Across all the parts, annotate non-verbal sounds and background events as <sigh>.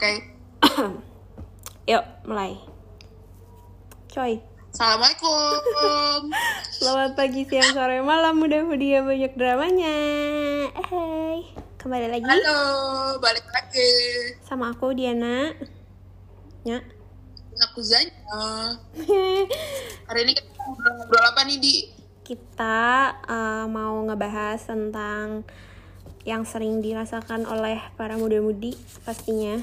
Oke. <coughs> Yuk, mulai. Coy. Assalamualaikum. <laughs> Selamat pagi, siang, sore, malam. Mudah-mudahan ya banyak dramanya. Hai. Kembali lagi Halo, balik lagi. sama aku Diana. Ya. Aku Zanya. <laughs> Hari ini kita ngobrol apa nih di? Kita eh, mau ngebahas tentang yang sering dirasakan oleh para muda-mudi pastinya.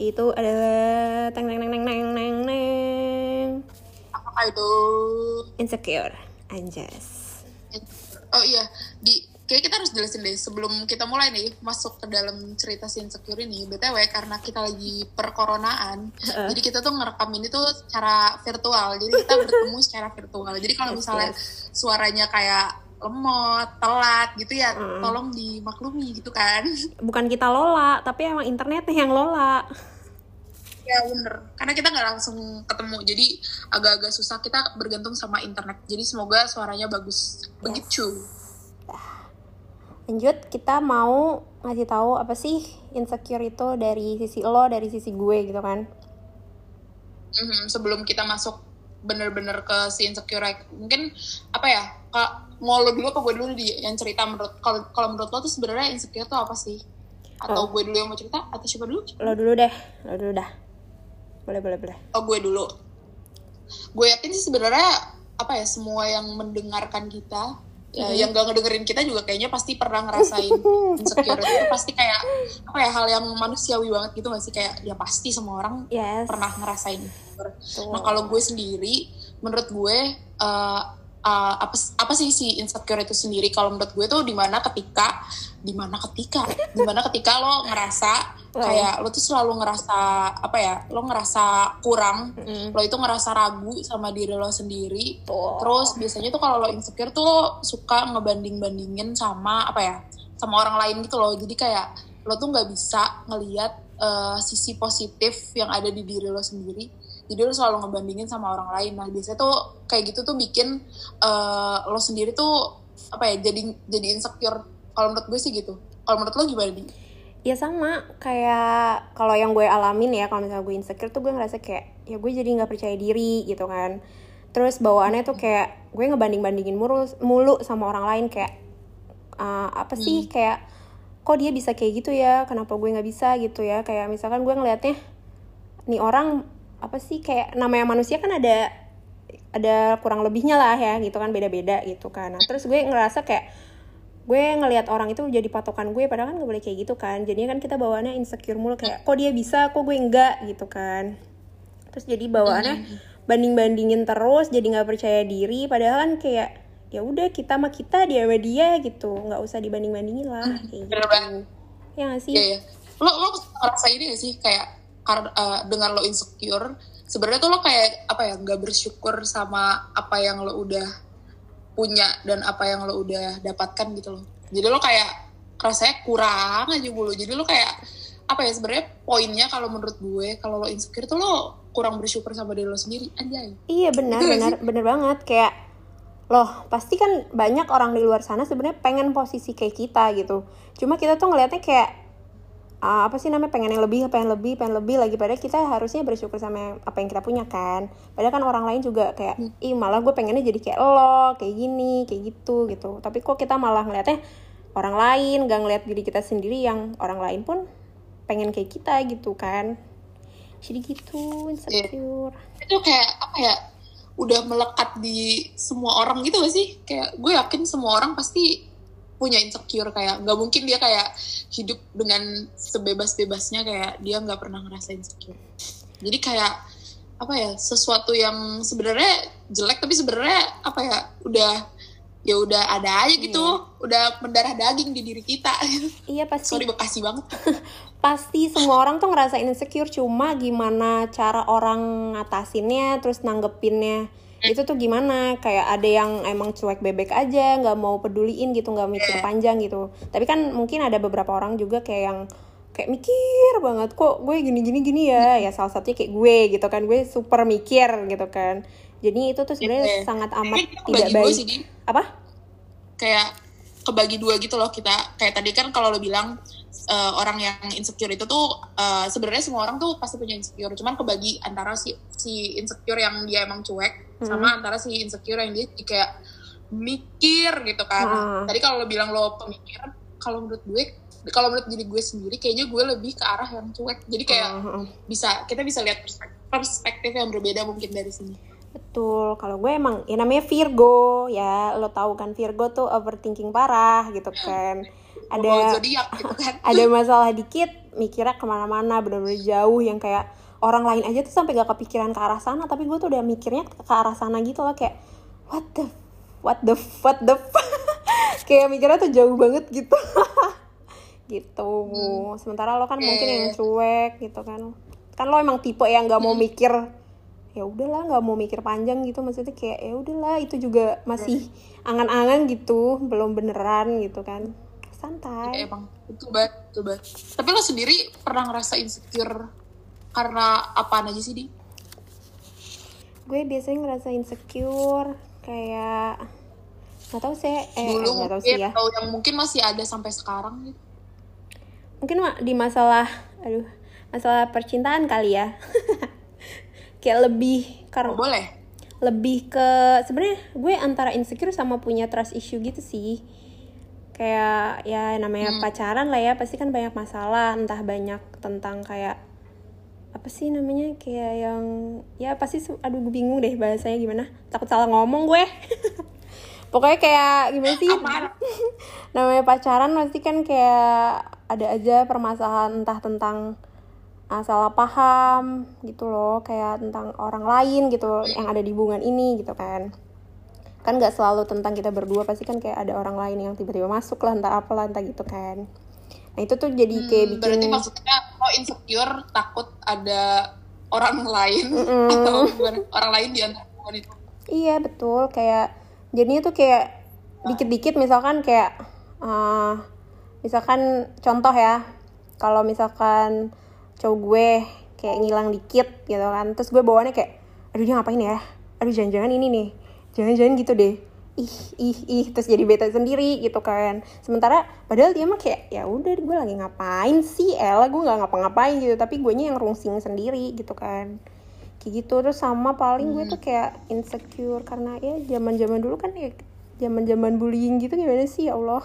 Itu adalah teng neng neng neng neng neng neng Apakah itu? insecure. Anjas. Oh iya, di kayak kita harus jelasin deh sebelum kita mulai nih masuk ke dalam cerita si insecure ini btw karena kita lagi perkoronaan Heeh. jadi kita tuh ngerekam ini tuh secara virtual jadi kita bertemu secara virtual jadi kalau Yes, misalnya yes. suaranya kayak lemot telat gitu ya Mm. tolong dimaklumi gitu kan. <laughs> Bukan kita lola, tapi emang internetnya yang lola. ya bener. Karena kita nggak langsung ketemu jadi agak-agak susah. Kita bergantung sama internet jadi semoga suaranya bagus. Begitu Lanjut, kita mau ngasih tahu apa sih insecure itu dari sisi lo, dari sisi gue gitu kan. Mhm, sebelum kita masuk bener-bener ke si insecure mungkin apa ya kak mau lo dulu apa gue dulu di yang cerita menurut kalau kalau menurut lo tuh sebenarnya insecure tuh apa sih atau Oh. gue dulu yang mau cerita atau siapa dulu Lo dulu deh, lo dulu dah. Boleh, boleh, boleh. oh gue dulu gue yakin sih sebenarnya apa ya semua yang mendengarkan kita ya, Mhm. yang gak ngedengerin kita juga kayaknya pasti pernah ngerasain <laughs> insecure itu pasti kayak apa ya hal yang manusiawi banget gitu gak sih kayak ya pasti semua orang Yes. pernah ngerasain insecure. Nah kalau gue sendiri, menurut gue uh, uh, apa apa sih si insecure itu sendiri? Kalau menurut gue tuh di mana ketika, di mana ketika, di mana ketika lo ngerasa Oh. kayak lo tuh selalu ngerasa apa ya? Lo ngerasa kurang, Mm-mm. lo itu ngerasa ragu sama diri lo sendiri. Tuh. Terus biasanya tuh kalau lo insecure tuh lo suka ngebanding bandingin sama apa ya? Sama orang lain gitu loh. Jadi kayak lo tuh nggak bisa ngelihat uh, sisi positif yang ada di diri lo sendiri. Jadi lo selalu ngebandingin sama orang lain. Nah biasanya tuh kayak gitu tuh bikin uh, lo sendiri tuh apa ya? Jadi jadi insecure. Kalau menurut gue sih gitu. Kalau menurut lo gimana di? Ya sama, kayak kalau yang gue alamin ya, kalau misalnya gue insecure tuh gue ngerasa kayak, ya gue jadi nggak percaya diri gitu kan. Terus bawaannya tuh kayak, gue ngebanding-bandingin mulu, mulu sama orang lain kayak, "Ah, apa sih kayak, kok dia bisa kayak gitu ya, kenapa gue nggak bisa gitu ya. Kayak misalkan gue ngelihatnya, nih orang, apa sih kayak, namanya manusia kan ada, ada kurang lebihnya lah ya gitu kan, beda-beda gitu kan. Nah terus gue ngerasa kayak, gue ngelihat orang itu jadi patokan gue padahal kan gak boleh kayak gitu kan. Jadinya kan kita bawaannya insecure mulu kayak kok dia bisa kok gue enggak gitu kan. Terus jadi bawaannya banding bandingin terus jadi nggak percaya diri padahal kan kayak ya udah kita sama kita dia sama dia gitu. Nggak usah dibanding bandingin lah kayak gitu. ya nggak sih? Iya, iya. Lo lo ngerasa ini gak sih kayak karena eh, dengan lo insecure, sebenarnya tuh lo kayak apa ya nggak bersyukur sama apa yang lo udah punya dan apa yang lo udah dapatkan gitu loh. Jadi lo kayak rasanya kurang aja mulu. Jadi lo kayak apa ya sebenarnya poinnya kalau menurut gue kalau lo insecure tuh lo kurang bersyukur sama diri lo sendiri anjay. Iya benar gak benar benar banget kayak loh pasti kan banyak orang di luar sana sebenarnya pengen posisi kayak kita gitu. Cuma kita tuh ngelihatnya kayak ah, apa sih namanya pengen yang lebih, pengen lebih, pengen lebih lagi padahal kita harusnya bersyukur sama yang- apa yang kita punya kan. Padahal kan orang lain juga kayak ih malah gue pengennya jadi kayak lo, kayak gini, kayak gitu gitu. Tapi kok kita malah ngelihatnya orang lain, gak ngeliat diri kita sendiri yang orang lain pun pengen kayak kita gitu kan. Jadi gitu insecure. itu kayak apa ya udah melekat di semua orang gitu gak sih kayak gue yakin semua orang pasti punya insecure kayak nggak mungkin dia kayak hidup dengan sebebas-bebasnya kayak dia nggak pernah ngerasa insecure. Jadi kayak apa ya sesuatu yang sebenarnya jelek tapi sebenarnya apa ya udah ya udah ada aja gitu. Udah mendarah daging di diri kita. <laughs> Iya pasti. Sorry bekasi banget. <laughs> Pasti semua orang tuh ngerasain insecure cuma gimana cara orang ngatasinnya terus nanggepinnya itu tuh gimana? Kayak ada yang emang cuek bebek aja nggak mau peduliin gitu nggak mikir panjang gitu. Tapi kan mungkin ada beberapa orang juga kayak yang kayak mikir banget kok gue gini gini gini ya? Ya salah satunya kayak gue gitu kan. Gue super mikir gitu kan. Jadi itu tuh sebenarnya Iya. sangat amat tidak baik. apa? Kayak kebagi dua gitu loh kita kayak tadi kan kalau lo bilang uh, orang yang insecure itu tuh uh, sebenarnya semua orang tuh pasti punya insecure cuman kebagi antara si si insecure yang dia emang cuek Hmm. sama antara si insecure yang dia kayak mikir gitu kan Hmm. tadi kalau lo bilang lo pemikir kalau menurut gue kalau menurut diri gue sendiri kayaknya gue lebih ke arah yang cuek jadi kayak Heeh. bisa kita bisa lihat perspektif, perspektif yang berbeda mungkin dari sini Betul, kalau gue emang ya namanya Virgo ya, lo tahu kan Virgo tuh overthinking parah gitu kan. <laughs> Ada zodiak gitu kan. <laughs> ada masalah dikit mikirnya ke mana-mana bener-bener jauh yang kayak orang lain aja tuh sampai gak kepikiran ke arah sana tapi gue tuh udah mikirnya ke arah sana gitu loh kayak what the what the what the <laughs> kayak mikirnya tuh jauh banget gitu. Gitu. Sementara lo kan mungkin yang cuek gitu kan. Kan lo emang tipe yang nggak mau mikir ya udahlah nggak mau mikir panjang gitu. Maksudnya kayak ya udahlah itu juga masih angan-angan gitu belum beneran gitu kan. Santai. Ya, emang. Itu banget itu banget tapi lo sendiri pernah ngerasa insecure karena apaan aja sih di? Gue biasanya ngerasa insecure kayak nggak tahu sih eh dulu nggak tahu sih ya. atau yang mungkin masih ada sampai sekarang gitu mungkin di masalah aduh masalah percintaan kali ya <laughs> kayak lebih oh, karena boleh. lebih ke sebenarnya gue antara insecure sama punya trust issue gitu sih. Kayak ya namanya pacaran lah ya pasti kan banyak masalah entah banyak tentang kayak apa sih namanya kayak yang ya pasti aduh gue bingung deh bahasanya gimana. Takut salah ngomong gue. <laughs> Pokoknya kayak gimana sih? <laughs> Namanya pacaran pasti kan kayak ada aja permasalahan entah tentang ah, salah paham gitu loh kayak tentang orang lain gitu yang ada di hubungan ini gitu kan. Kan nggak selalu tentang kita berdua pasti kan kayak ada orang lain yang tiba-tiba masuk lah entah apalah entah gitu kan. Nah itu tuh jadi kayak Hmm, bikin berarti maksudnya lo insecure takut ada orang <laughs> lain atau gimana? orang lain di antara hubungan itu. Iya betul kayak jadinya tuh kayak dikit-dikit misalkan kayak eh, misalkan contoh ya kalau misalkan cowok gue kayak ngilang dikit gitu kan. Terus gue bawaannya kayak aduh dia ngapain ya? Aduh jangan-jangan ini nih. Jangan-jangan gitu deh. Ih ih ih terus jadi bete sendiri gitu kan. Sementara padahal dia mah kayak ya udah gue lagi ngapain sih? Ella gue nggak ngapa-ngapain gitu. Tapi gue yang rungsing sendiri gitu kan. Kayak gitu. Terus sama paling gue tuh kayak insecure karena ya zaman zaman dulu kan ya zaman zaman bullying gitu gimana sih? Ya Allah.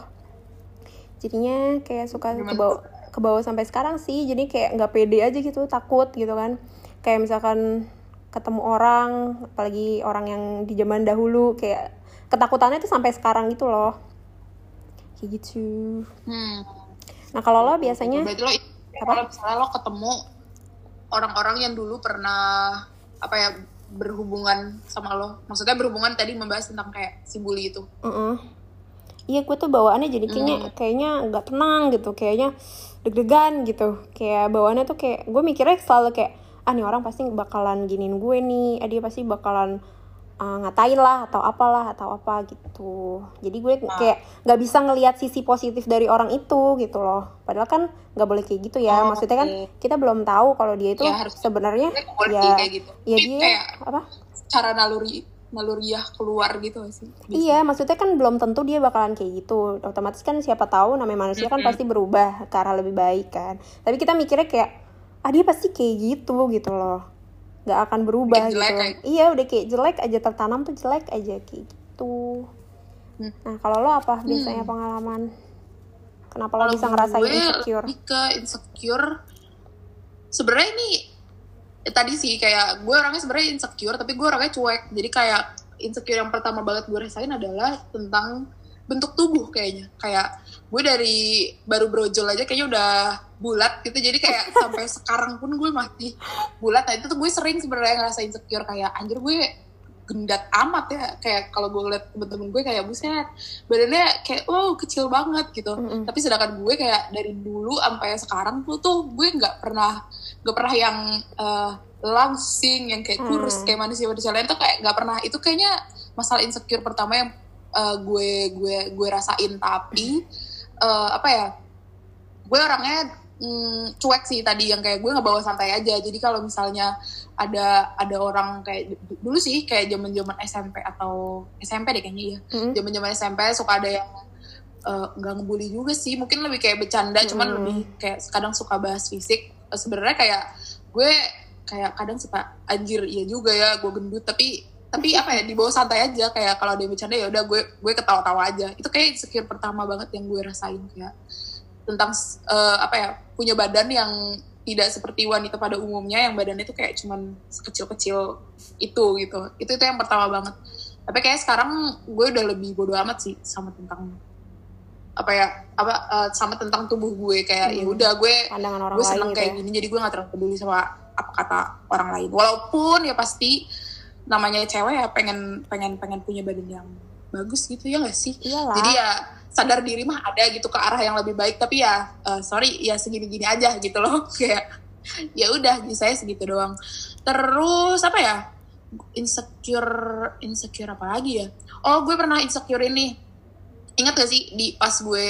Jadinya kayak suka Gimana kebawa kebawa sampai sekarang sih. Jadi kayak nggak pede aja gitu takut gitu kan. Kayak misalkan ketemu orang apalagi orang yang di zaman dahulu kayak ketakutannya tuh sampai sekarang gitu loh. Kayak gitu. Hmm. nah kalau lo biasanya berarti lo kalau misalnya lo ketemu orang-orang yang dulu pernah apa ya berhubungan sama lo. Maksudnya berhubungan tadi membahas tentang kayak si bully itu. Heeh. Iya gue tuh bawaannya jadi kayaknya kayaknya nggak tenang gitu, kayaknya deg-degan gitu. Kayak bawaannya tuh kayak gue mikirnya selalu kayak ah nih orang pasti bakalan giniin gue nih, ah, dia pasti bakalan uh, ngatain lah atau apalah atau apa gitu. Jadi gue kayak nggak bisa ngelihat sisi positif dari orang itu gitu loh. Padahal kan nggak boleh kayak gitu ya. Oh, Maksudnya kan kita belum tahu kalau dia itu Ya, sebenarnya ya gitu. ya Tapi dia kayak apa? cara naluri naluriah keluar gitu sih Iya, maksudnya kan belum tentu dia bakalan kayak gitu. Otomatis kan siapa tahu namanya manusia kan pasti berubah ke arah lebih baik kan. Tapi kita mikirnya kayak ah dia pasti kayak gitu gitu loh. Gak akan berubah Kayak jelek gitu. kayak- Iya, udah kayak jelek aja tertanam tuh jelek aja kayak gitu. Hmm. Nah, kalau lo apa biasanya pengalaman? Kenapa lo bisa ngerasain gue insecure? lebih ke insecure sebenarnya ini tadi sih kayak gue orangnya sebenarnya insecure tapi gue orangnya cuek. Jadi kayak insecure yang pertama banget gue rasain adalah tentang bentuk tubuh kayaknya. Kayak gue dari baru brojol aja kayaknya udah bulat gitu. Jadi kayak <laughs> sampai sekarang pun gue masih bulat. Nah itu tuh gue sering sebenarnya ngerasa insecure kayak anjir gue gendat amat ya kayak kalau gue ngeliat temen-temen gue kayak buset badannya kayak wow kecil banget gitu Mm-mm. tapi sedangkan gue kayak dari dulu sampai sekarang tuh tuh gue nggak pernah nggak pernah yang eh, langsing yang kayak kurus Hmm. kayak manusia manusia lain tuh kayak nggak pernah itu kayaknya masalah insecure pertama yang eh, gue gue gue rasain tapi eh, apa ya gue orangnya mm, cuek sih tadi yang kayak gue nggak bawa santai aja. Jadi kalau misalnya ada ada orang kayak dulu sih kayak zaman zaman SMP atau SMP deh kayaknya ya. Zaman zaman SMP suka ada yang eh, nggak ngebully juga sih. Mungkin lebih kayak bercanda cuman Hmm. lebih kayak kadang suka bahas fisik. Eh, sebenarnya kayak gue kayak kadang suka anjir iya juga ya gue gendut. Tapi tapi apa ya di bawah santai aja. Kayak kalau dia bercanda ya udah gue gue ketawa-tawa aja. Itu kayak insecure pertama banget yang gue rasain kayak tentang eh, apa ya punya badan yang tidak seperti wanita pada umumnya yang badannya itu kayak cuman kecil-kecil itu gitu itu itu yang pertama banget tapi kayak sekarang gue udah lebih bodo amat sih sama tentang apa ya apa eh, sama tentang tubuh gue kayak ya Hmm. udah gue pandangan orang gue lain seneng gitu kayak ya. gini jadi gue gak terlalu peduli sama apa kata orang lain walaupun ya pasti namanya cewek ya pengen pengen pengen punya badan yang bagus gitu ya gak sih? Iyalah. Jadi ya sadar diri mah ada gitu ke arah yang lebih baik tapi ya eh, sorry ya segini-gini aja gitu loh. <laughs> Kayak ya udah di saya segitu doang. Terus apa ya? Insecure insecure apa lagi ya? Oh gue pernah insecure ini ingat gak sih di pas gue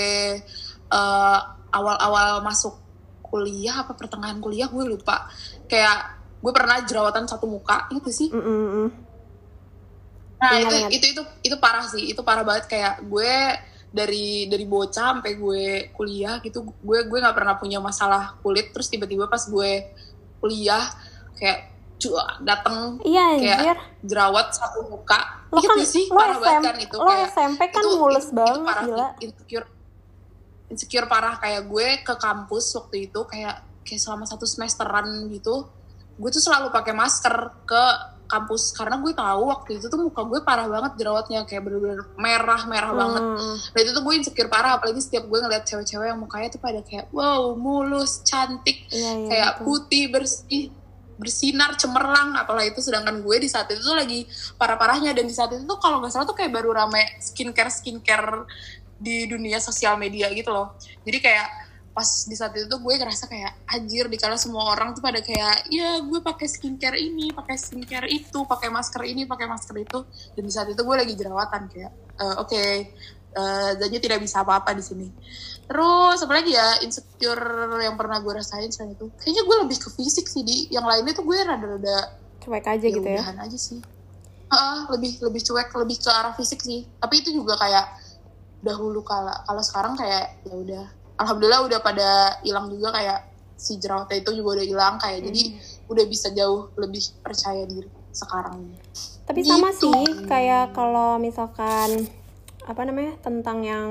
eh, awal-awal masuk kuliah apa pertengahan kuliah gue lupa. Kayak gue pernah jerawatan satu muka ingat gak sih? Mm, mm. Nah Ingat, itu, ingat. itu itu itu parah sih, itu parah banget. Kayak gue dari dari bocah sampai gue kuliah gitu, gue gue nggak pernah punya masalah kulit, terus tiba-tiba pas gue kuliah kayak cua dateng iya Kayak anjir. jerawat satu muka, lo Ingat kan sih lo parah banget SMP kan itu. lo kayak SMP kan itu- mulus itu- itu banget parah sih, gila. insecure insecure parah. Kayak gue ke kampus waktu itu kayak kayak selama satu semesteran gitu gue tuh selalu pakai masker ke kampus karena gue tahu waktu itu tuh muka gue parah banget jerawatnya kayak bener-bener merah merah banget Hmm. nah itu tuh gue insecure parah apalagi setiap gue ngeliat cewek-cewek yang mukanya tuh pada kayak wow mulus cantik iya iya kayak betul. putih bersih bersinar cemerlang apalah itu sedangkan gue di saat itu tuh lagi parah-parahnya dan di saat itu tuh kalau nggak salah tuh kayak baru rame skincare skincare di dunia sosial media gitu loh jadi kayak pas di saat itu tuh gue ngerasa kayak anjir dikala semua orang tuh pada kayak ya gue pakai skincare ini pakai skincare itu pakai masker ini pakai masker itu. Dan di saat itu gue lagi jerawatan kayak eh, oke eh, Zanju tidak bisa apa-apa di sini. Terus apa lagi ya insecure yang pernah gue rasain selain itu Kayaknya gue lebih ke fisik sih di. Yang lainnya tuh gue rada-rada cuek aja gitu ya? aja sih. Heeh, lebih lebih cuek lebih ke arah fisik sih. Tapi itu juga kayak dahulu kala kalau sekarang kayak ya udah alhamdulillah udah pada hilang juga kayak si jerawatnya itu juga udah hilang kayak jadi Hmm. udah bisa jauh lebih percaya diri sekarang Tapi sama Gitu. sih kayak kalau misalkan apa namanya tentang yang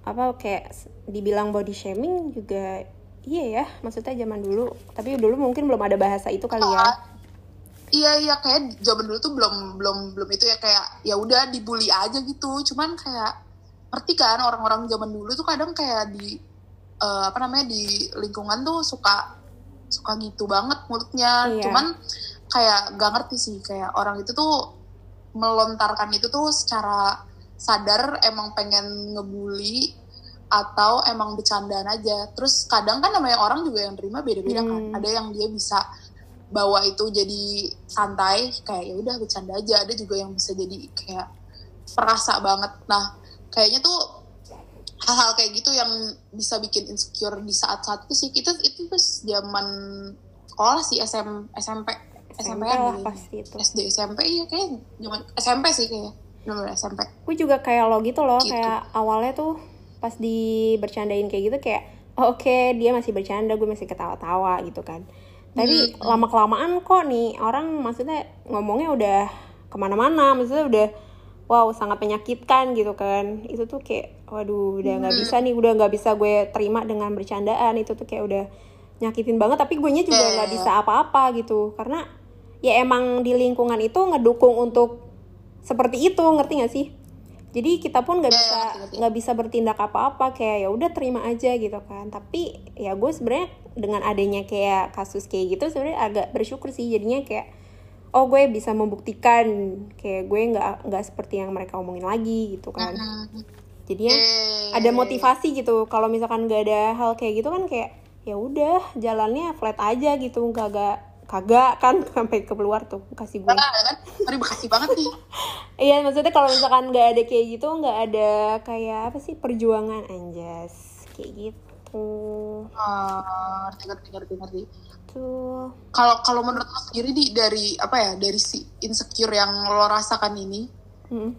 apa kayak dibilang body shaming juga iya ya maksudnya zaman dulu tapi dulu mungkin belum ada bahasa itu kali ya iya iya kayak zaman dulu tuh belum belum belum itu ya kayak ya udah dibully aja gitu cuman kayak ngerti kan orang-orang zaman dulu tuh kadang kayak di eh, apa namanya di lingkungan tuh suka suka gitu banget mulutnya. Iya. cuman kayak gak ngerti sih kayak orang itu tuh melontarkan itu tuh secara sadar emang pengen ngebully atau emang bercandaan aja. Terus kadang kan namanya orang juga yang terima beda-beda kan. Hmm. ada yang dia bisa bawa itu jadi santai kayak ya udah bercanda aja. Ada juga yang bisa jadi kayak perasa banget. Nah kayaknya tuh hal-hal kayak gitu yang bisa bikin insecure di saat-saat itu sih. Itu itu tuh zaman sekolah sih SM, SMP SMP, SMP an lah pasti itu. SD SMP iya kayak zaman SMP sih kayaknya bener SMP gue juga kayak lo gitu loh Gitu. kayak awalnya tuh pas di bercandain kayak gitu kayak oh, oke dia masih bercanda gue masih ketawa-tawa gitu kan. Tapi Hmm. lama kelamaan kok nih orang maksudnya ngomongnya udah ke mana-mana maksudnya udah wow sangat menyakitkan gitu kan. Itu tuh kayak waduh udah nggak Hmm. bisa nih udah nggak bisa gue terima dengan bercandaan. Itu tuh kayak udah nyakitin banget. Tapi gue nya juga nggak iya, bisa apa-apa gitu. Karena ya emang di lingkungan itu ngedukung untuk seperti itu ngerti gak sih? Jadi kita pun nggak Iya, bisa nggak bisa bertindak apa-apa. Kayak ya udah terima aja gitu kan. Tapi ya gue sebenarnya dengan adanya kayak kasus kayak gitu sebenarnya agak bersyukur sih. Jadinya kayak oh gue bisa membuktikan kayak gue nggak nggak seperti yang mereka omongin lagi gitu kan Hmm. jadinya Eh, ada motivasi gitu kalau misalkan nggak ada hal kayak gitu kan kayak ya udah jalannya flat aja gitu kagak kagak kan <laughs> sampai keluar tuh kasih gue Enggak, kan? Bekasi banget nih. <laughs> Iya maksudnya kalau misalkan nggak ada kayak gitu nggak ada kayak apa sih perjuangan anjas kayak gitu Oh, ngerti, ngerti, ngerti, ngerti. Tuh Kalau kalau menurut lo sendiri di dari apa ya dari si insecure yang lo rasakan ini, Hmm.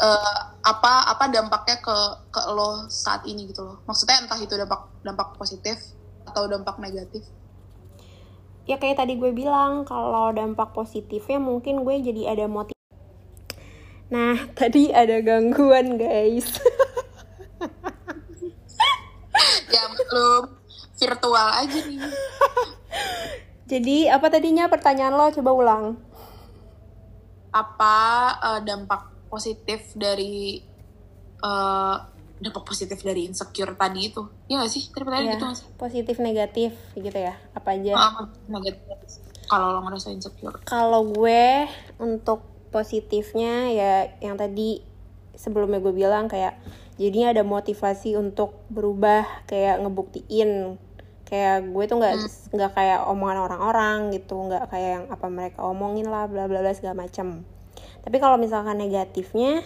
eh, apa apa dampaknya ke ke lo saat ini gitu loh? Maksudnya entah itu dampak dampak positif atau dampak negatif? Ya kayak tadi gue bilang kalau dampak positifnya mungkin gue jadi ada motiv nah <laughs> tadi ada gangguan guys. <laughs> Ya belum virtual aja nih. <laughs> Jadi apa tadinya pertanyaan lo? Coba ulang. Apa eh, dampak positif dari eh, dampak positif dari insecure tadi itu? Ya gak sih? Tadi pertanyaan ya gitu gak sih? positif negatif gitu ya? Apa aja? Ah, negatif. Kalau lo ngerasa insecure. Kalau gue untuk positifnya ya yang tadi sebelumnya gue bilang kayak jadinya ada motivasi untuk berubah kayak ngebuktiin kayak gue tuh nggak nggak kayak omongan orang-orang gitu nggak kayak yang apa mereka omongin lah bla bla bla segala macam tapi kalau misalkan negatifnya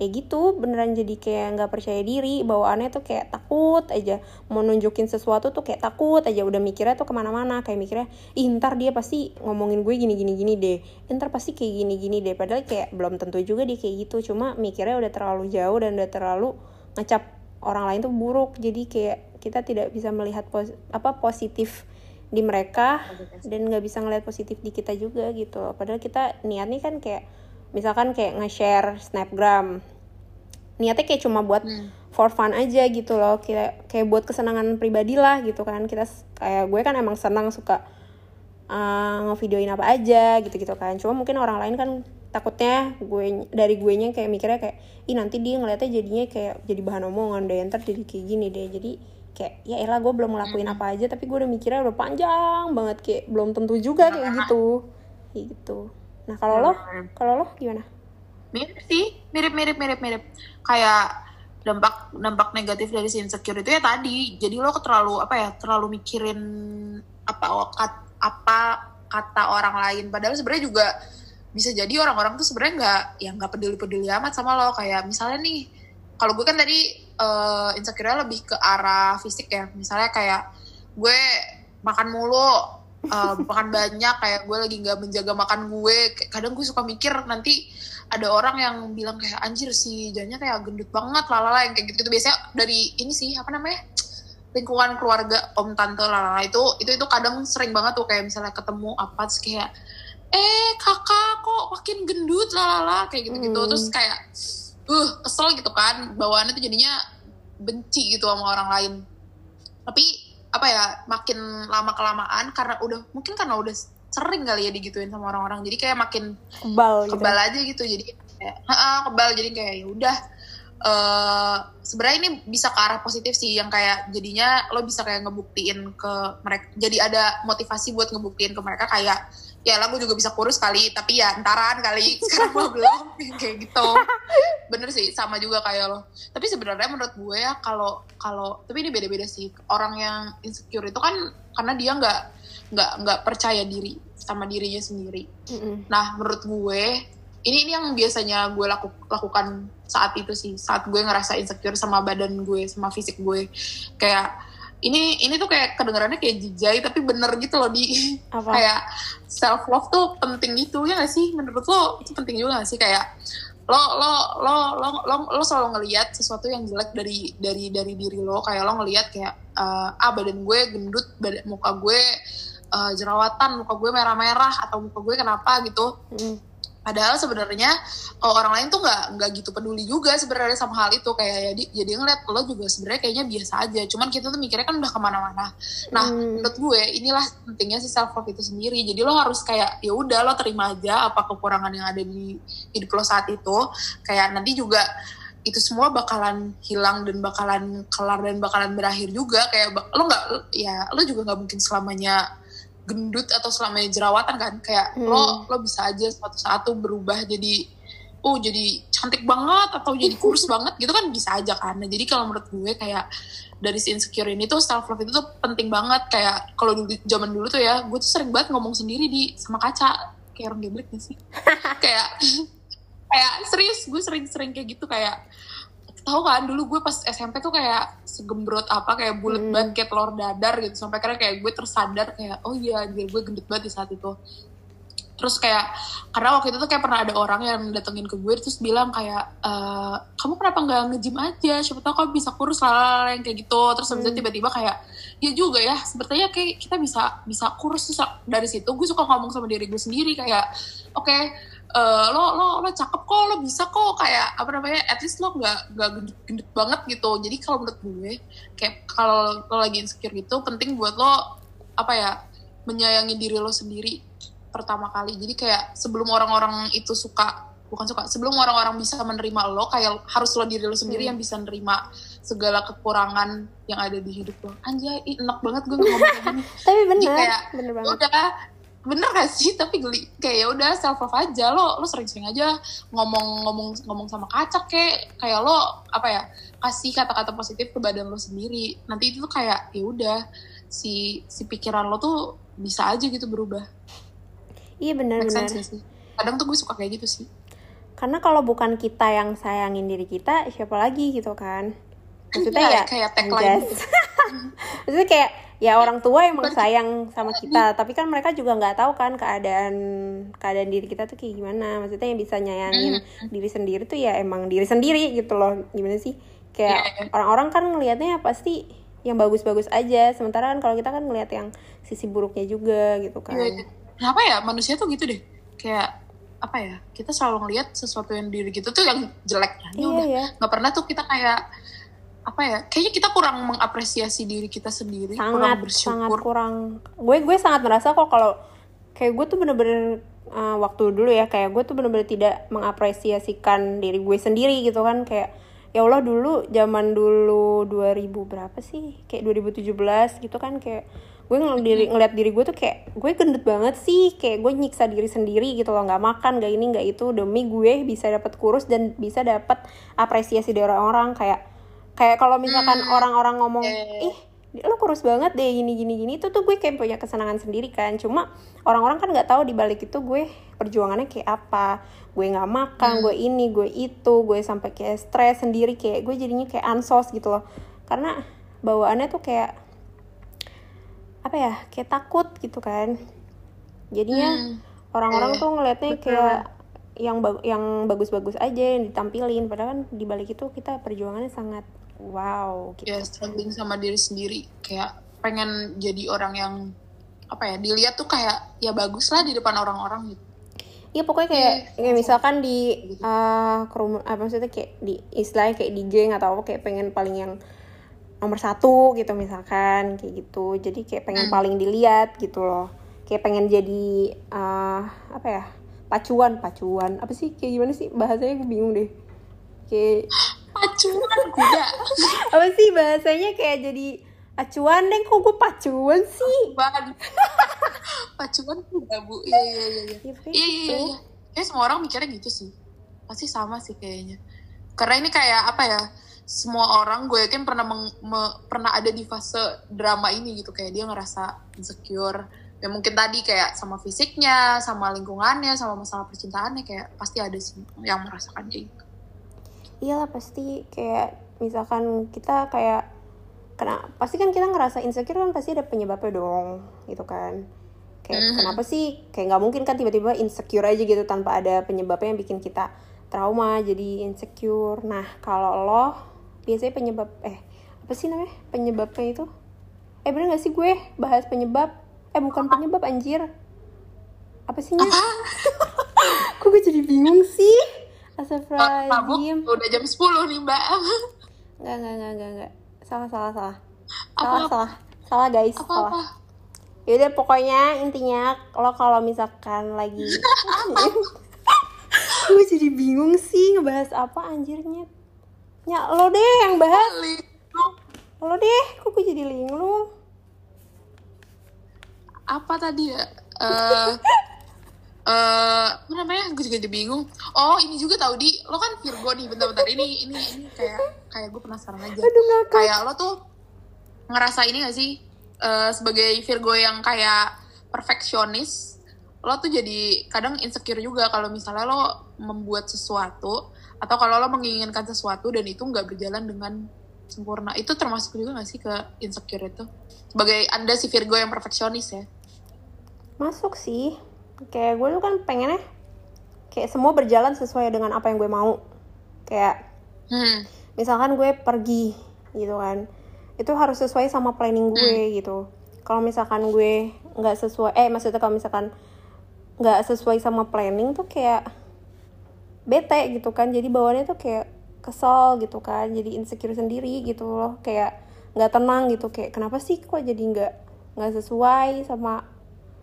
ya gitu beneran jadi kayak nggak percaya diri bawaannya tuh kayak takut aja. Mau nunjukin sesuatu tuh kayak takut aja udah mikirnya tuh ke mana-mana kayak mikirnya ih ntar dia pasti ngomongin gue gini gini gini deh. Ntar pasti kayak gini gini deh. Padahal kayak belum tentu juga dia kayak gitu cuma mikirnya udah terlalu jauh dan udah terlalu ngecap orang lain tuh buruk. Jadi kayak kita tidak bisa melihat pos apa positif di mereka dan nggak bisa ngelihat positif di kita juga gitu loh. padahal kita niatnya kan kayak misalkan kayak nge-share snapgram. Niatnya kayak cuma buat for fun aja gitu loh. Kayak kayak buat kesenangan pribadi lah gitu kan. Kita kayak gue kan emang senang suka uh, ngevideoin apa aja gitu gitu kan. Cuma mungkin orang lain kan takutnya gue dari gue nya kayak mikirnya kayak ih nanti dia ngeliatnya jadinya kayak jadi bahan omongan deh. Ntar jadi kayak gini deh. Jadi kayak ya elah gue belum ngelakuin apa aja tapi gue udah mikirnya udah panjang banget kayak belum tentu juga kayak gitu. Kayak gitu. Nah kalau lo? Kalau lo gimana? Mirip sih mirip mirip mirip mirip. Kayak dampak dampak negatif dari si insecure itu ya tadi. Jadi lo terlalu apa ya terlalu mikirin apa kat- apa kata orang lain. Padahal sebenarnya juga bisa jadi orang-orang tuh sebenarnya nggak yang nggak peduli peduli amat sama lo. Kayak misalnya nih kalau gue kan tadi eh, insecure lebih ke arah fisik ya. Misalnya kayak gue makan mulu eh, <laughs> makan banyak kayak gue lagi nggak menjaga makan gue kadang gue suka mikir nanti ada orang yang bilang kayak anjir sih jadinya kayak gendut banget lalala yang kayak gitu gitu biasanya dari ini sih apa namanya lingkungan keluarga om tante lalala itu itu itu kadang sering banget tuh kayak misalnya ketemu apa terus kayak eh kakak kok makin gendut lalala kayak gitu gitu Hmm. terus kayak uh kesel gitu kan. Bawaannya tuh jadinya benci gitu sama orang lain. Tapi apa ya makin lama kelamaan karena udah mungkin karena udah sering kali ya digituin sama orang-orang. Jadi kayak makin kebal gitu kebal aja gitu. Jadi kayak "Ha-ha, kebal. Jadi kayak ya udah eh sebenarnya ini bisa ke arah positif sih. Yang kayak jadinya lo bisa kayak ngebuktiin ke mereka jadi ada motivasi buat ngebuktiin ke mereka kayak ya lah gue juga bisa kurus kali tapi ya entaran kali. <laughs> Sekarang gue belum kayak gitu. Bener sih sama juga kayak lo. Tapi sebenarnya menurut gue ya kalau kalau tapi ini beda-beda sih. Orang yang insecure itu kan karena dia nggak nggak nggak percaya diri sama dirinya sendiri. Mm-mm. Nah, menurut gue ini ini yang biasanya gue laku, lakukan saat itu sih, saat gue ngerasa insecure sama badan gue, sama fisik gue. Kayak ini ini tuh kayak kedengarannya kayak jijai tapi bener gitu loh di Apa? kayak self love tuh penting gitu ya gak sih? Menurut lo itu penting juga gak sih kayak lo lo lo lo lo, lo selalu ngelihat sesuatu yang jelek dari dari dari diri lo kayak lo ngelihat kayak eh, ah badan gue gendut badan muka gue eh, jerawatan muka gue merah-merah atau muka gue kenapa gitu Mm. Padahal sebenarnya oh, orang lain tuh nggak nggak gitu peduli juga sebenarnya sama hal itu. Kayak jadi jadi ngeliat lo juga sebenarnya kayaknya biasa aja. Cuman kita tuh mikirnya kan udah ke mana-mana. Nah Hmm. menurut gue inilah pentingnya si self love itu sendiri. Jadi lo harus kayak ya udah lo terima aja apa kekurangan yang ada di hidup lo saat itu. Kayak nanti juga itu semua bakalan hilang dan bakalan kelar dan bakalan berakhir juga. Kayak lo nggak ya lo juga nggak mungkin selamanya gendut atau selamanya jerawatan kan kayak Hmm. lo lo bisa aja suatu saat tuh berubah jadi oh jadi cantik banget atau jadi kurus <laughs> banget gitu kan bisa aja kan. Nah, jadi kalau menurut gue kayak dari si insecure ini tuh self love itu tuh penting banget. Kayak kalau dulu zaman dulu tuh ya gue tuh sering banget ngomong sendiri di sama kaca. Kayak orang geblek gak sih? <laughs> Kayak kayak serius gue sering-sering kayak gitu. Kayak tahu kan dulu gue pas SMP tuh kayak segembrot apa kayak bulat Hmm. banget kayak telur dadar gitu. Sampai akhirnya kayak gue tersadar kayak oh iya anjir gue gendut banget di saat itu. Terus kayak karena waktu itu tuh kayak pernah ada orang yang datengin ke gue terus bilang kayak "Eh, kamu kenapa nggak nge-gym aja? Siapa tahu kamu bisa kurus lah yang kayak gitu. Terus habis itu tiba-tiba kayak ya juga ya sepertinya kayak kita bisa bisa kurus. Terus dari situ gue suka ngomong sama diri gue sendiri kayak oke eh, lo lo lo cakep kok lo bisa kok kayak apa namanya at least lo nggak nggak gendut, gendut banget gitu. Jadi kalau menurut gue kayak kalau lo lagi insecure gitu penting buat lo apa ya menyayangi diri lo sendiri pertama kali. Jadi kayak sebelum orang-orang itu suka bukan suka sebelum orang-orang bisa menerima lo kayak harus lo diri lo sendiri yang bisa menerima segala kekurangan yang ada di hidup lo. Anjay enak banget gue ngomong gini. <laughs> Tapi bener kayak, bener banget. Udah bener gak sih? Tapi geli kayak ya udah self love aja. Lo lo sering-sering aja ngomong ngomong ngomong sama kaca kayak kayak lo apa ya kasih kata-kata positif ke badan lo sendiri. Nanti itu tuh kayak ya udah si si pikiran lo tuh bisa aja gitu berubah. Iya gak sih? Kadang tuh gue suka kayak gitu sih. Karena kalau bukan kita yang sayangin diri kita siapa lagi gitu kan maksudnya Iya, ya kayak tagline anjas. <laughs> maksudnya kayak ya orang tua emang sayang sama kita tapi kan mereka juga nggak tahu kan keadaan keadaan diri kita tuh kayak gimana. Maksudnya yang bisa nyayangin diri sendiri tuh ya emang diri sendiri gitu loh. Gimana sih? Kayak Iya, iya. orang-orang kan ngelihatnya pasti yang bagus-bagus aja. Sementara kan kalau kita kan ngelihat yang sisi buruknya juga gitu kan. Iya, iya. kenapa ya? Manusia tuh gitu deh. Kayak apa ya? Kita selalu ngelihat sesuatu yang diri gitu tuh yang jelek ya Iya, udah. iya. nggak pernah tuh kita kayak apa ya kayaknya kita kurang mengapresiasi diri kita sendiri kurang sangat sangat bersyukur kurang. Gue gue sangat merasa kok kalau kayak gue tuh bener-bener uh, waktu dulu ya kayak gue tuh bener-bener tidak mengapresiasikan diri gue sendiri gitu kan. Kayak ya Allah dulu zaman dulu 2000 berapa sih? Kayak 2017 gitu kan kayak gue ngeliat diri, ngeliat diri gue tuh kayak gue gendut banget sih. Kayak gue nyiksa diri sendiri gitu loh nggak makan nggak ini nggak itu. Demi gue bisa dapat kurus dan bisa dapat apresiasi dari orang-orang. Kayak kayak kalau misalkan orang-orang ngomong ih lo kurus banget deh gini gini gini itu tuh gue kayak punya kesenangan sendiri kan. Cuma orang-orang kan nggak tahu di balik itu gue perjuangannya kayak apa. Gue nggak makan gue ini gue itu gue sampai kayak stres sendiri kayak gue jadinya kayak ansos gitu loh. Karena bawaannya tuh kayak apa ya kayak takut gitu kan. Jadinya Hmm. orang-orang Iya, tuh ngelihatnya kayak yang ba- yang bagus-bagus aja yang ditampilin. Padahal kan di balik itu kita perjuangannya sangat wow gitu. ya struggling sama diri sendiri. Kayak pengen jadi orang yang apa ya dilihat tuh kayak ya bagus lah di depan orang-orang gitu. Iya pokoknya kayak kayak misalkan di uh, kerumun apa maksudnya kayak di istilahnya kayak di geng atau apa kayak pengen paling yang nomor satu gitu misalkan kayak gitu. Jadi kayak pengen paling dilihat gitu loh. Kayak pengen jadi uh, apa ya pacuan pacuan. Apa sih kayak gimana sih? Bahasanya gue bingung deh kayak pacuan kuda <laughs> apa sih bahasanya kayak jadi acuan deh kok gue pacuan sih? Ban. pacuan <laughs> kuda bu? Iya iya iya iya. Ya, iya iya kayak semua orang mikirnya gitu sih. Pasti sama sih kayaknya. Karena ini kayak apa ya semua orang gue yakin pernah meng- me- pernah ada di fase drama ini gitu. Kayak dia ngerasa insecure. Ya mungkin tadi kayak sama fisiknya sama lingkungannya sama masalah percintaannya kayak pasti ada sih yang merasakan kayak gitu iyalah pasti kayak misalkan kita kayak kena pasti kan kita ngerasa insecure kan pasti ada penyebabnya dong gitu kan. Kayak Mhm. kenapa sih? Kayak nggak mungkin kan tiba-tiba insecure aja gitu tanpa ada penyebabnya yang bikin kita trauma jadi insecure. Nah kalau lo biasanya penyebab eh apa sih namanya? Penyebabnya itu? Eh bener gak sih gue bahas penyebab? Eh bukan penyebab anjir. Apa sih Nya? <laughs> kok gue jadi bingung sih mabuk Astagfirullahaladzim udah jam 10 nih mbak Enggak, enggak, enggak, enggak, enggak. Salah, salah, salah. Apa, Salah, apa? salah. Salah, guys. apa salah. apa Yaudah, pokoknya intinya lo kalau misalkan lagi... <laughs> Gue jadi bingung sih ngebahas apa anjirnya. Ya, lo deh yang bahas. Lo deh, kok gue jadi linglung. apa tadi ya eh eh apa namanya? Gue juga jadi bingung. Oh ini juga tahu di. Lo kan Virgo nih bentar-bentar. Ini ini ini kayak kayak gue penasaran aja. Aduh, ngakak. kayak lo tuh ngerasa ini gak sih? Eh, sebagai Virgo yang kayak perfeksionis lo tuh jadi kadang insecure juga kalau misalnya lo membuat sesuatu atau kalau lo menginginkan sesuatu dan itu nggak berjalan dengan sempurna. Itu termasuk juga gak sih ke insecure itu? Sebagai anda si Virgo yang perfeksionis ya? Masuk sih. Kayak gue tuh kan pengennya kayak semua berjalan sesuai dengan apa yang gue mau. Kayak hmm. misalkan gue pergi gitu kan. Itu harus sesuai sama planning gue gitu. Kalau misalkan gue nggak sesuai eh maksudnya kalau misalkan nggak sesuai sama planning tuh kayak bete gitu kan. Jadi bawaannya tuh kayak kesel gitu kan. Jadi insecure sendiri gitu loh. Kayak nggak tenang gitu. Kayak kenapa sih kok jadi nggak nggak sesuai sama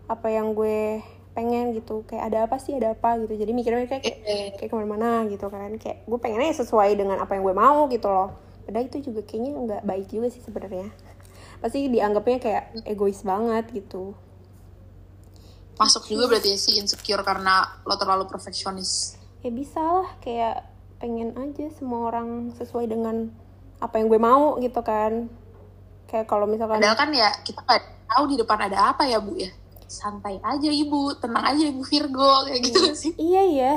apa yang gue pengen gitu kayak ada apa sih ada apa gitu. Jadi mikirnya kayak kayak, kayak ke mana-mana gitu kan. Kayak gue pengennya sesuai dengan apa yang gue mau gitu loh. Padahal itu juga kayaknya nggak baik juga sih sebenarnya. Pasti dianggapnya kayak egois banget gitu. Masuk juga berarti sih insecure karena lo terlalu perfeksionis. Ya bisa lah kayak pengen aja semua orang sesuai dengan apa yang gue mau gitu kan. Kayak kalau misalkan padahal kan ya kita nggak tahu di depan ada apa ya bu ya santai aja ibu. Tenang aja ibu Virgo kayak gitu sih. Iya ya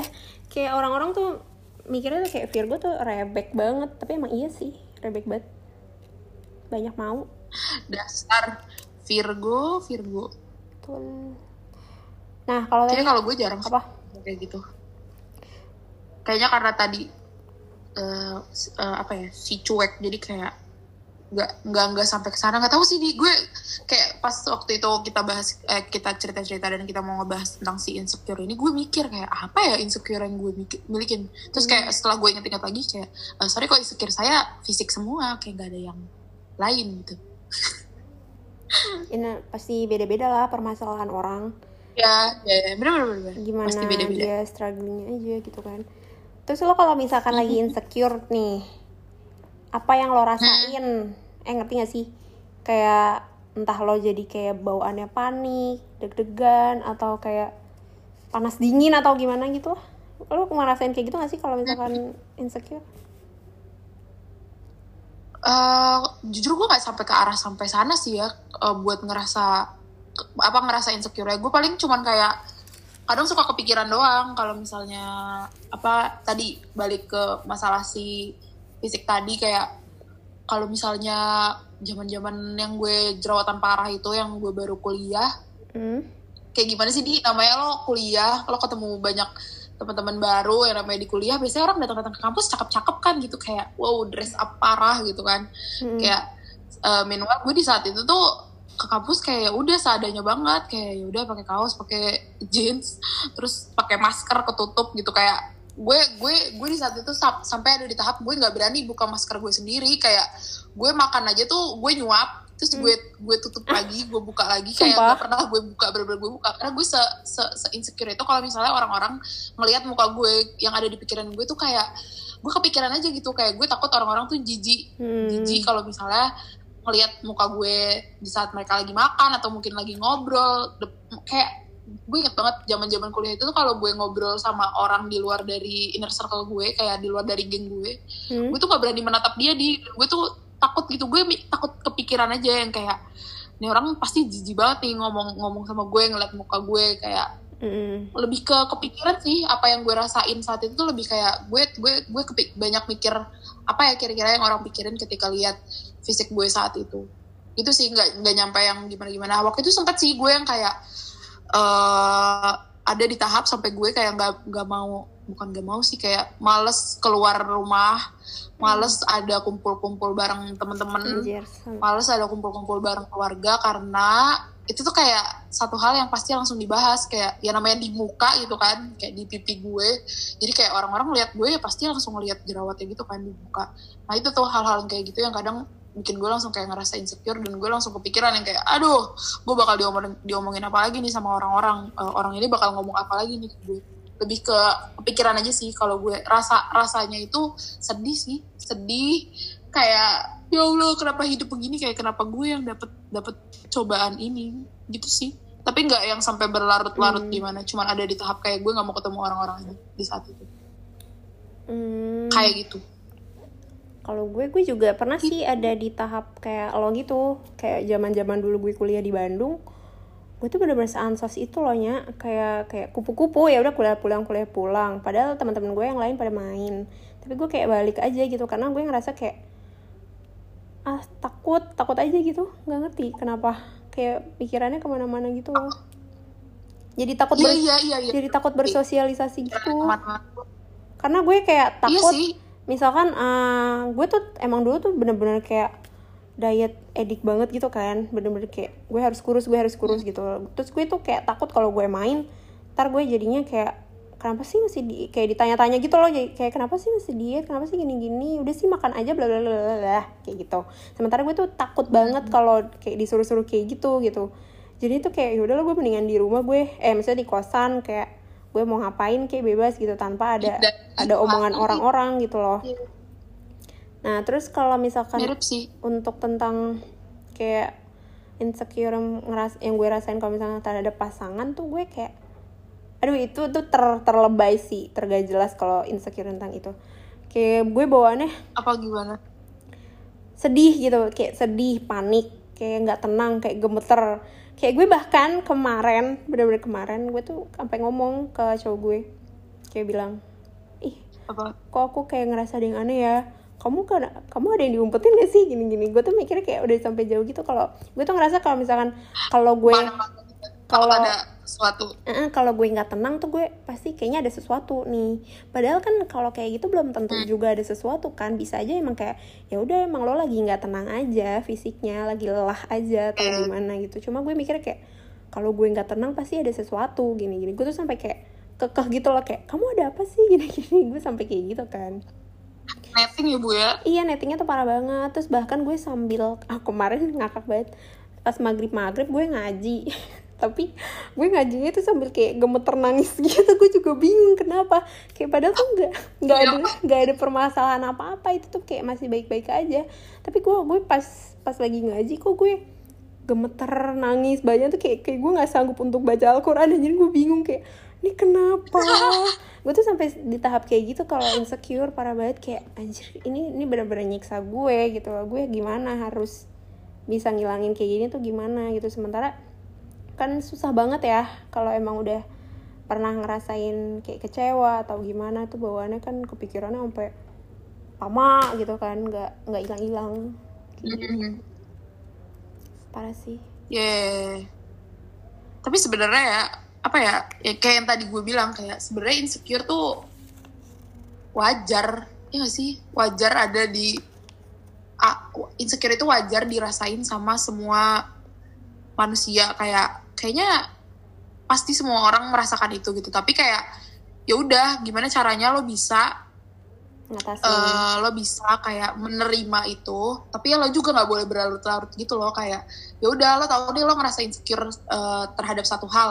kayak orang-orang tuh mikirnya tuh kayak Virgo tuh rebek banget. Tapi emang iya sih rebek banget. Banyak mau. Dasar Virgo Virgo. Betul. nah kalau kayaknya kalau gue jarang apa? kayak gitu. Kayaknya karena tadi s- eh, apa ya si cuek. Jadi kayak nggak nggak nggak sampai ke sana. Nggak tahu sih di. Gue kayak pas waktu itu kita bahas eh, kita cerita cerita dan kita mau ngebahas tentang si insecure ini gue mikir kayak apa ya insecure yang gue miki- milikin? Terus kayak setelah gue inget-inget lagi kayak "Eh, sorry kok insecure saya fisik semua kayak nggak ada yang lain gitu. Ini pasti beda-beda lah permasalahan orang. Ya ya, ya. bener bener gimana pasti beda beda dia strugglingnya aja gitu kan. Terus lo kalau misalkan lagi insecure nih apa yang lo rasain eh ngerti gak sih? Kayak entah lo jadi kayak bawaannya panik deg-degan atau kayak panas dingin atau gimana gitu lo ngerasain kayak gitu gak sih kalau misalkan insecure? Eh, jujur gue nggak sampai ke arah sampai sana sih ya eh, buat ngerasa apa ngerasa insecure gue paling cuman kayak kadang suka kepikiran doang. Kalau misalnya apa tadi balik ke masalah si fisik tadi kayak kalau misalnya zaman-zaman yang gue jerawatan parah itu yang gue baru kuliah hmm? kayak gimana sih di namanya lo kuliah lo ketemu banyak teman-teman baru yang namanya di kuliah biasanya orang datang-datang ke kampus cakep-cakep kan gitu kayak wow dress up parah gitu kan Hmm. kayak uh, meanwhile gue di saat itu tuh ke kampus kayak ya udah seadanya banget kayak ya udah pakai kaos pakai jeans terus pakai masker ketutup gitu kayak gue gue gue di saat itu sam- sampai ada di tahap gue nggak berani buka masker gue sendiri. Kayak gue makan aja tuh gue nyuap terus gue gue tutup lagi gue buka lagi. Kayak Sumpah. gak pernah gue buka bener-bener gue buka. Karena gue se, se, se insecure itu kalau misalnya orang-orang ngelihat muka gue yang ada di pikiran gue tuh kayak gue kepikiran aja gitu. Kayak gue takut orang-orang tuh jijik. Hmm. jijik kalau misalnya ngelihat muka gue di saat mereka lagi makan atau mungkin lagi ngobrol kayak gue inget banget zaman zaman kuliah itu tuh kalau gue ngobrol sama orang di luar dari inner circle gue kayak di luar dari geng gue Hmm? gue tuh gak berani menatap dia di gue tuh takut gitu gue takut kepikiran aja yang kayak ini orang pasti jijik banget nih ngomong ngomong sama gue ngeliat muka gue kayak Hmm. lebih ke kepikiran sih apa yang gue rasain saat itu tuh lebih kayak gue gue gue kepik- banyak mikir apa ya kira-kira yang orang pikirin ketika lihat fisik gue saat itu itu sih nggak nggak nyampe yang gimana gimana waktu itu sempet sih gue yang kayak eh ada di tahap sampai gue kayak nggak nggak mau bukan nggak mau sih kayak males keluar rumah males ada kumpul-kumpul bareng temen-temen males ada kumpul-kumpul bareng keluarga karena itu tuh kayak satu hal yang pasti langsung dibahas kayak ya namanya di muka gitu kan kayak di pipi gue. Jadi kayak orang-orang ngeliat gue ya pasti langsung ngeliat jerawatnya gitu kan di muka. Nah itu tuh hal-hal kayak gitu yang kadang bikin gue langsung kayak ngerasa insecure dan gue langsung kepikiran yang kayak aduh gue bakal diomongin diomongin apa lagi nih sama orang-orang? Eh, orang ini bakal ngomong apa lagi nih ke gue? Lebih ke kepikiran aja sih kalau gue rasa rasanya itu sedih sih sedih. Kayak ya Allah kenapa hidup begini? Kayak kenapa gue yang dapet dapet cobaan ini? Gitu sih. Tapi nggak yang sampai berlarut-larut Hmm. gimana cuman ada di tahap kayak gue nggak mau ketemu orang-orang ini di saat itu. Hmm. kayak gitu Kalau gue, gue juga pernah sih ada di tahap kayak lo gitu. Kayak zaman-zaman dulu gue kuliah di Bandung. Gue tuh bener-bener seansos itu loh nya. Kayak kayak kupu-kupu ya udah kuliah pulang kuliah pulang. Padahal teman-teman gue yang lain pada main. Tapi gue kayak balik aja gitu karena gue ngerasa kayak ah takut takut aja gitu nggak ngerti kenapa kayak pikirannya ke mana-mana gitu loh jadi takut iya ber- iya iya iya jadi takut bersosialisasi gitu teman-teman karena gue kayak iya takut sih misalkan eh, gue tuh emang dulu tuh bener-bener kayak diet edik banget gitu kan. Bener-bener kayak gue harus kurus gue harus kurus gitu. Terus gue tuh kayak takut kalau gue main ntar gue jadinya kayak kenapa sih masih di kayak ditanya-tanya gitu loh. Kayak kenapa sih masih diet? Kenapa sih gini-gini? Udah sih makan aja bla bla bla bla kayak gitu. Sementara gue tuh takut banget kalau kayak disuruh-suruh kayak gitu gitu. Jadi tuh kayak yaudah lah gue mendingan di rumah gue. Eh misalnya di kosan kayak gue mau ngapain kayak bebas gitu tanpa ada Dan ada omongan orang-orang gitu loh. Iya, nah terus kalau misalkan mirip sih. untuk tentang kayak insecure ngeras yang gue rasain kalau misalnya terhadap pasangan tuh gue kayak aduh itu tuh ter terlebay sih tergak jelas kalau insecure tentang itu. Kayak gue bawaannya apa gimana? sedih gitu kayak sedih panik kayak nggak tenang kayak gemeter kayak gue bahkan kemarin bener-bener kemarin gue tuh sampai ngomong ke cowok gue. Kayak bilang ih apa? kok aku kayak ngerasa ada yang aneh ya? Kamu kan kamu ada yang diumpetin gak sih? Gini gini gue tuh mikirnya kayak udah sampai jauh gitu. Kalau gue tuh ngerasa kalau misalkan kalau gue kalau kalau- ada sesuatu. Eh, kalau gue nggak tenang tuh gue pasti kayaknya ada sesuatu nih. Padahal kan kalau kayak gitu belum tentu juga ada sesuatu kan. Bisa aja emang kayak ya udah emang lo lagi nggak tenang aja fisiknya lagi lelah aja atau gimana gitu. Cuma gue mikirnya kayak kalau gue nggak tenang pasti ada sesuatu gini gini gue tuh sampai kayak kekeh gitu loh kayak kamu ada apa sih? <laughs> Gini gini gue sampai kayak gitu kan. Netting ya bu ya? Iya nettingnya tuh parah banget. Terus bahkan gue sambil ah, Kemarin ngakak banget. Pas maghrib-maghrib gue ngaji <laughs> Tapi gue ngajinya tuh sambil kayak gemeter nangis <laughs> gitu. Gue juga bingung kenapa. Kayak padahal tuh gak, nggak ada nggak ada permasalahan apa-apa. Itu tuh kayak masih baik-baik aja. Tapi gue gue pas pas lagi ngaji kok gue gemeter nangis. Banyak tuh kayak kayak gue nggak sanggup untuk baca Al-Quran. Dan jadi gue bingung kayak ini kenapa? <laughs> Gue tuh sampai di tahap kayak gitu kalau insecure parah banget. Kayak anjir ini ini benar-benar nyiksa gue gitu loh. Gue gimana harus bisa ngilangin kayak gini tuh gimana gitu. Sementara kan susah banget ya kalau emang udah pernah ngerasain kayak kecewa atau gimana tuh bawaannya kan kepikirannya sampai lama gitu kan nggak nggak hilang-hilang. Mm-mm. parah sih. Yeah. Tapi sebenarnya ya apa ya, ya kayak yang tadi gue bilang kayak sebenarnya insecure tuh wajar ya gak sih? Wajar ada di insecure itu wajar dirasain sama semua manusia. Kayak kayaknya pasti semua orang merasakan itu gitu. Tapi kayak ya udah gimana caranya lo bisa eh, lo bisa kayak menerima itu. Tapi ya lo juga nggak boleh berlarut-larut gitu loh kayak ya udah lo tau deh lo ngerasa insecure eh, terhadap satu hal.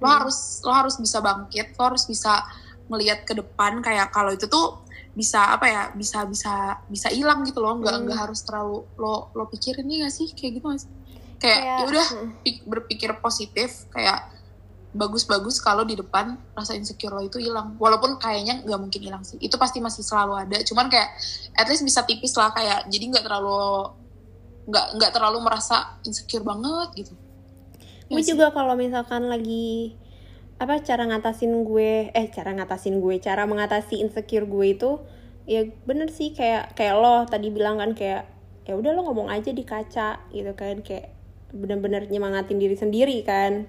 Lo Hmm. harus lo harus bisa bangkit lo harus bisa melihat ke depan kayak kalau itu tuh bisa apa ya bisa bisa bisa hilang gitu loh. Nggak Hmm. nggak harus terlalu lo lo pikirin nih gak sih? Kayak gitu gak sih kayak Kayak, ya udah hmm. pik- berpikir positif kayak bagus-bagus kalau di depan rasa insecure lo itu hilang. Walaupun kayaknya nggak mungkin hilang sih. Itu pasti masih selalu ada. Cuman kayak at least bisa tipis lah kayak jadi nggak terlalu nggak nggak terlalu merasa insecure banget gitu. Gue Ya juga kalau misalkan lagi apa cara ngatasin gue eh cara ngatasin gue cara mengatasi insecure gue itu ya bener sih kayak kayak lo tadi bilang kan kayak ya udah lo ngomong aja di kaca gitu kan kayak bener-bener nyemangatin diri sendiri kan.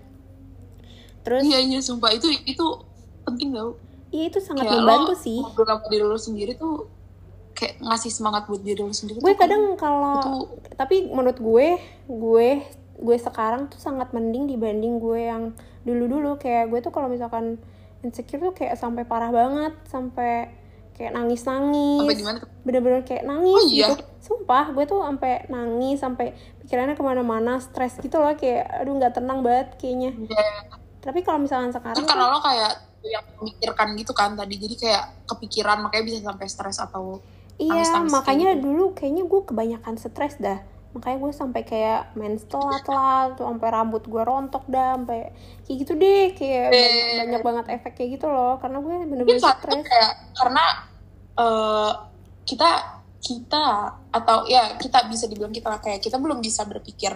Terus iya iya sumpah. Itu itu penting tau. Iya itu sangat kayak membantu lo sih. ngobrol sama diri lo sendiri tuh kayak ngasih semangat buat diri lo sendiri gue kan kadang kalau itu- tapi menurut gue gue gue sekarang tuh sangat mending dibanding gue yang dulu dulu kayak gue tuh kalau misalkan insecure tuh kayak sampai parah banget sampai kayak nangis nangis bener-bener kayak nangis Oh, iya? gitu. Sumpah gue tuh sampai nangis sampai pikirannya ke mana-mana stres gitu loh kayak aduh nggak tenang banget kayaknya. Ya, tapi kalau misalkan itu sekarang karena lo kayak yang memikirkan gitu kan tadi jadi kayak kepikiran makanya bisa sampai stres atau iya makanya gitu. dulu kayaknya gue kebanyakan stres dah. Makanya gue sampai kayak main telat lah tuh sampai rambut gue rontok dah sampai kayak gitu deh kayak Eh. banyak, banyak banget efek kayak gitu loh. Karena gue bener-bener stres. kayak karena eh, kita kita atau ya kita bisa dibilang kita kayak kita belum bisa berpikir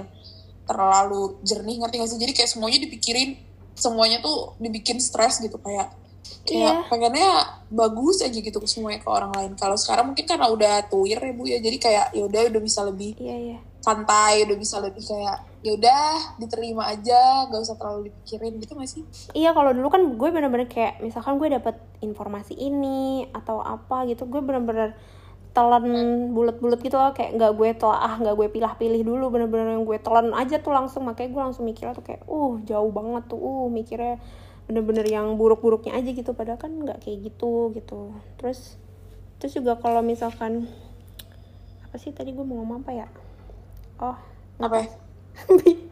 terlalu jernih ngerti gak sih? Jadi kayak semuanya dipikirin semuanya tuh dibikin stres gitu kayak kayak Iya. pengennya bagus aja gitu ke semuanya ke orang lain. Kalau sekarang mungkin karena udah tuir ya bu ya. Jadi kayak ya udah udah bisa lebih iya iya. santai udah bisa lebih kayak ya udah diterima aja gak usah terlalu dipikirin gitu gak sih? Iya kalau dulu kan gue bener-bener kayak misalkan gue dapet informasi ini atau apa gitu gue bener-bener telan bulat-bulat gitu loh kayak nggak gue telah nggak gue pilah-pilih dulu bener-bener yang gue telan aja tuh langsung. Makanya gue langsung mikirnya tuh kayak uh jauh banget tuh uh mikirnya bener-bener yang buruk-buruknya aja gitu. Padahal kan nggak kayak gitu gitu. Terus terus juga kalau misalkan apa sih tadi gue mau ngomong apa ya? Oh apa?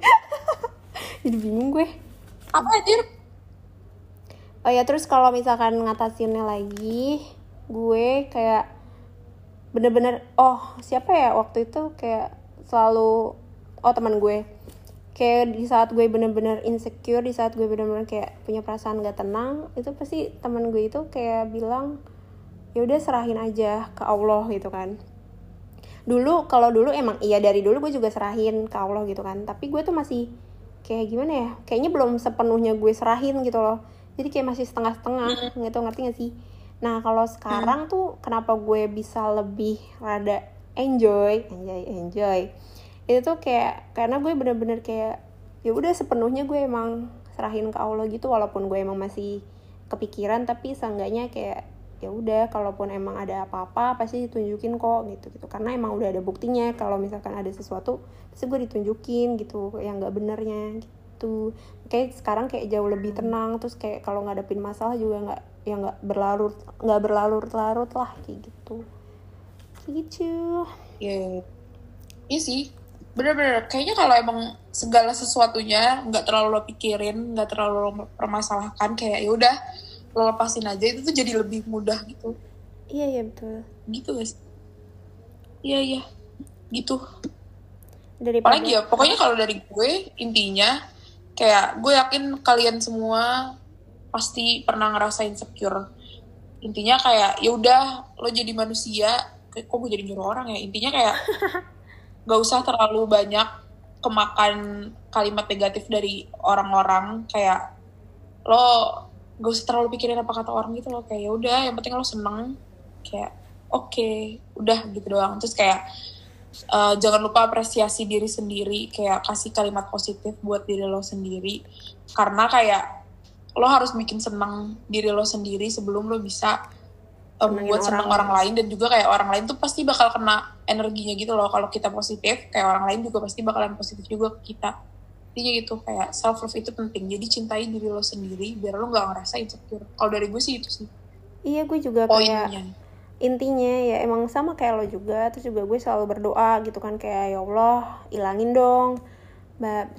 <laughs> jadi bingung gue. Apa anjir oh ya terus kalau misalkan ngatasinnya lagi gue kayak bener-bener oh siapa ya waktu itu kayak selalu oh teman gue. Kayak di saat gue bener-bener insecure di saat gue bener-bener kayak punya perasaan gak tenang itu pasti teman gue itu kayak bilang ya udah serahin aja ke Allah gitu kan. Dulu kalau dulu emang iya dari dulu gue juga serahin ke Allah gitu kan. Tapi gue tuh masih kayak gimana ya kayaknya belum sepenuhnya gue serahin gitu loh. Jadi kayak masih setengah-setengah gitu ngerti gak sih nah kalau sekarang tuh kenapa gue bisa lebih rada enjoy enjoy enjoy? Itu tuh kayak karena gue bener-bener kayak ya udah sepenuhnya gue emang serahin ke Allah gitu walaupun gue emang masih kepikiran tapi seenggaknya kayak ya udah kalaupun emang ada apa-apa pasti ditunjukin kok gitu gitu. Karena emang udah ada buktinya kalau misalkan ada sesuatu pasti gue ditunjukin gitu yang nggak benernya gitu. Kayak sekarang kayak jauh lebih tenang terus kayak kalau ngadepin masalah juga nggak yang nggak berlarut nggak berlarut-larut lah kayak gitu. Gitu. Ya iya sih. Bener-bener kayaknya kalau emang segala sesuatunya nggak terlalu lo pikirin nggak terlalu lo permasalahkan kayak ya udah lo lepasin aja itu tuh jadi lebih mudah gitu. Iya iya betul. Gitu guys iya iya. Gitu. Daripada apalagi ya pokoknya kalau dari gue intinya kayak gue yakin kalian semua pasti pernah ngerasain insecure. Intinya kayak ya udah lo jadi manusia. Kok gue jadi nyuruh orang ya? Intinya kayak <laughs> gak usah terlalu banyak kemakan kalimat negatif dari orang-orang. Kayak lo gak usah terlalu pikirin apa kata orang gitu loh. Kayak ya udah yang penting lo seneng. Kayak oke okay, udah gitu doang. Terus kayak uh, jangan lupa apresiasi diri sendiri. Kayak kasih kalimat positif buat diri lo sendiri. Karena kayak lo harus bikin seneng diri lo sendiri sebelum lo bisa Senengin buat seneng orang. orang lain dan juga kayak orang lain tuh pasti bakal kena energinya gitu loh. Kalau kita positif kayak orang lain juga pasti bakalan positif juga ke kita. Intinya gitu kayak self love itu penting. Jadi cintai diri lo sendiri biar lo nggak ngerasa insecure. Kalau dari gue sih itu sih. Iya gue juga kayak poinnya. intinya ya emang sama kayak lo juga. Terus juga gue selalu berdoa gitu kan kayak ya Allah ilangin dong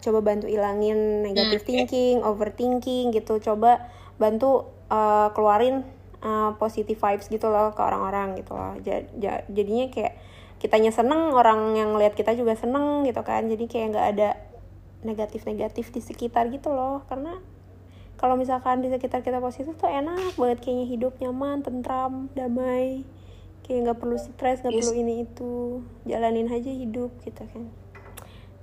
coba bantu ilangin negative Hmm, thinking overthinking gitu. Coba bantu uh, keluarin uh, positive vibes gitu loh ke orang-orang gitu loh. Ja- ja- jadinya kayak kitanya seneng orang yang lihat kita juga seneng gitu kan. Jadi kayak nggak ada negatif-negatif di sekitar gitu loh. Karena kalau misalkan di sekitar kita positif tuh enak banget kayaknya hidup nyaman tentram damai. Kayak nggak perlu stres nggak Yes. perlu ini itu. Jalanin aja hidup gitu kan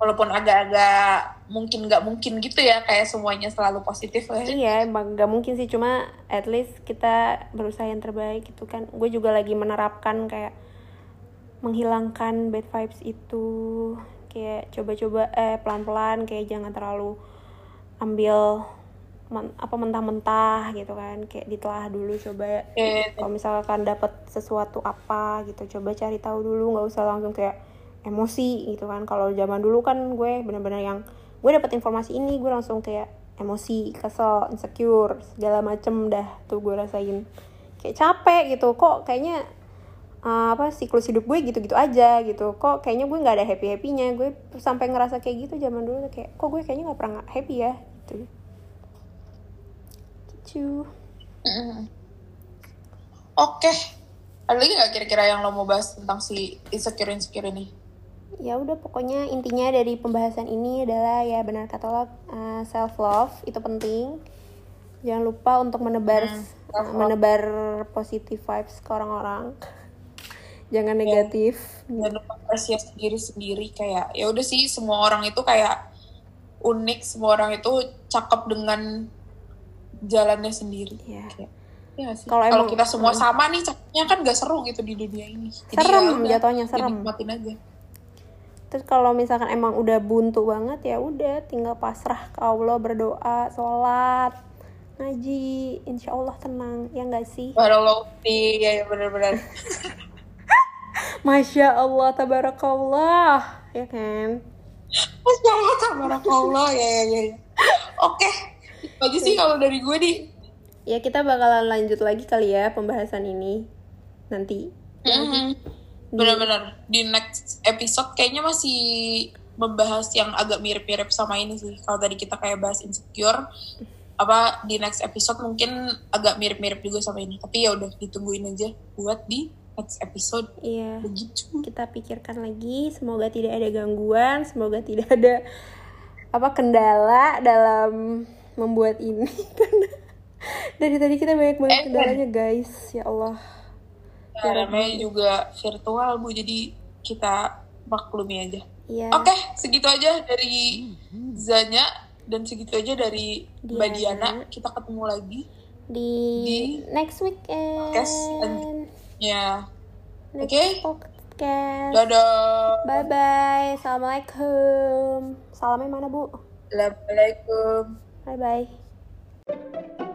walaupun agak-agak mungkin nggak mungkin gitu ya kayak semuanya selalu positif ya. Iya emang nggak mungkin sih cuma at least kita berusaha yang terbaik gitu kan. Gue juga lagi menerapkan kayak menghilangkan bad vibes itu. Kayak coba-coba eh pelan-pelan kayak jangan terlalu ambil men- apa mentah-mentah gitu kan. Kayak ditelah dulu coba Eh, kalau misalkan dapat sesuatu apa gitu coba cari tahu dulu nggak usah langsung kayak emosi gitu kan. Kalau zaman dulu kan gue bener-bener yang gue dapat informasi ini gue langsung kayak emosi kesel insecure segala macem dah tuh gue rasain. Kayak capek gitu kok kayaknya eh, apa siklus hidup gue gitu-gitu aja gitu. Kok kayaknya gue nggak ada happy happynya gue sampai ngerasa kayak gitu zaman dulu kayak kok gue kayaknya nggak pernah happy ya gitu. Gitu. Oke. Ada lagi nggak kira-kira yang lo mau bahas tentang si insecure insecure ini ya udah pokoknya intinya dari pembahasan ini adalah ya benar kata lo self love itu penting. Jangan lupa untuk menebar Hmm, uh, menebar positive vibes ke orang-orang. <laughs> Jangan negatif. Dan lupa apresiasi diri sendiri kayak ya udah sih semua orang itu kayak unik semua orang itu cakep dengan jalannya sendiri. Ya Kayak, ya? Kalau emang- kita semua hmm. sama nih cakepnya kan gak seru gitu di dunia ini. Serem ya jatuhnya, serem. dinikmatin aja terus kalau misalkan emang udah buntu banget ya udah tinggal pasrah ke Allah berdoa sholat ngaji insya Allah tenang ya nggak sih Walau iya ya benar-benar. <laughs> masya Allah tabarakallah ya kan Masya Allah, tabarakallah ya ya ya. ya. Oke, itu aja sih kalau dari gue nih. ya kita bakalan lanjut lagi kali ya pembahasan ini nanti Mhm. Benar-benar di next episode kayaknya masih membahas yang agak mirip-mirip sama ini sih. Kalau tadi kita kayak bahas insecure, apa di next episode mungkin agak mirip-mirip juga sama ini. Tapi ya udah ditungguin aja buat di next episode. iya Begitu. kita pikirkan lagi semoga tidak ada gangguan semoga tidak ada apa kendala dalam membuat ini <laughs> karena dari tadi kita banyak banget Eh, kendalanya guys ya Allah Ya, namanya juga virtual bu, jadi kita maklumi aja. iya Oke, segitu aja dari Zanya dan segitu aja dari Mbak Diana. Diana. Kita ketemu lagi. di, di next weekend podcast selanjutnya. Ya, Oke. podcast dadah. bye bye assalamualaikum salamnya mana bu Assalamualaikum. bye bye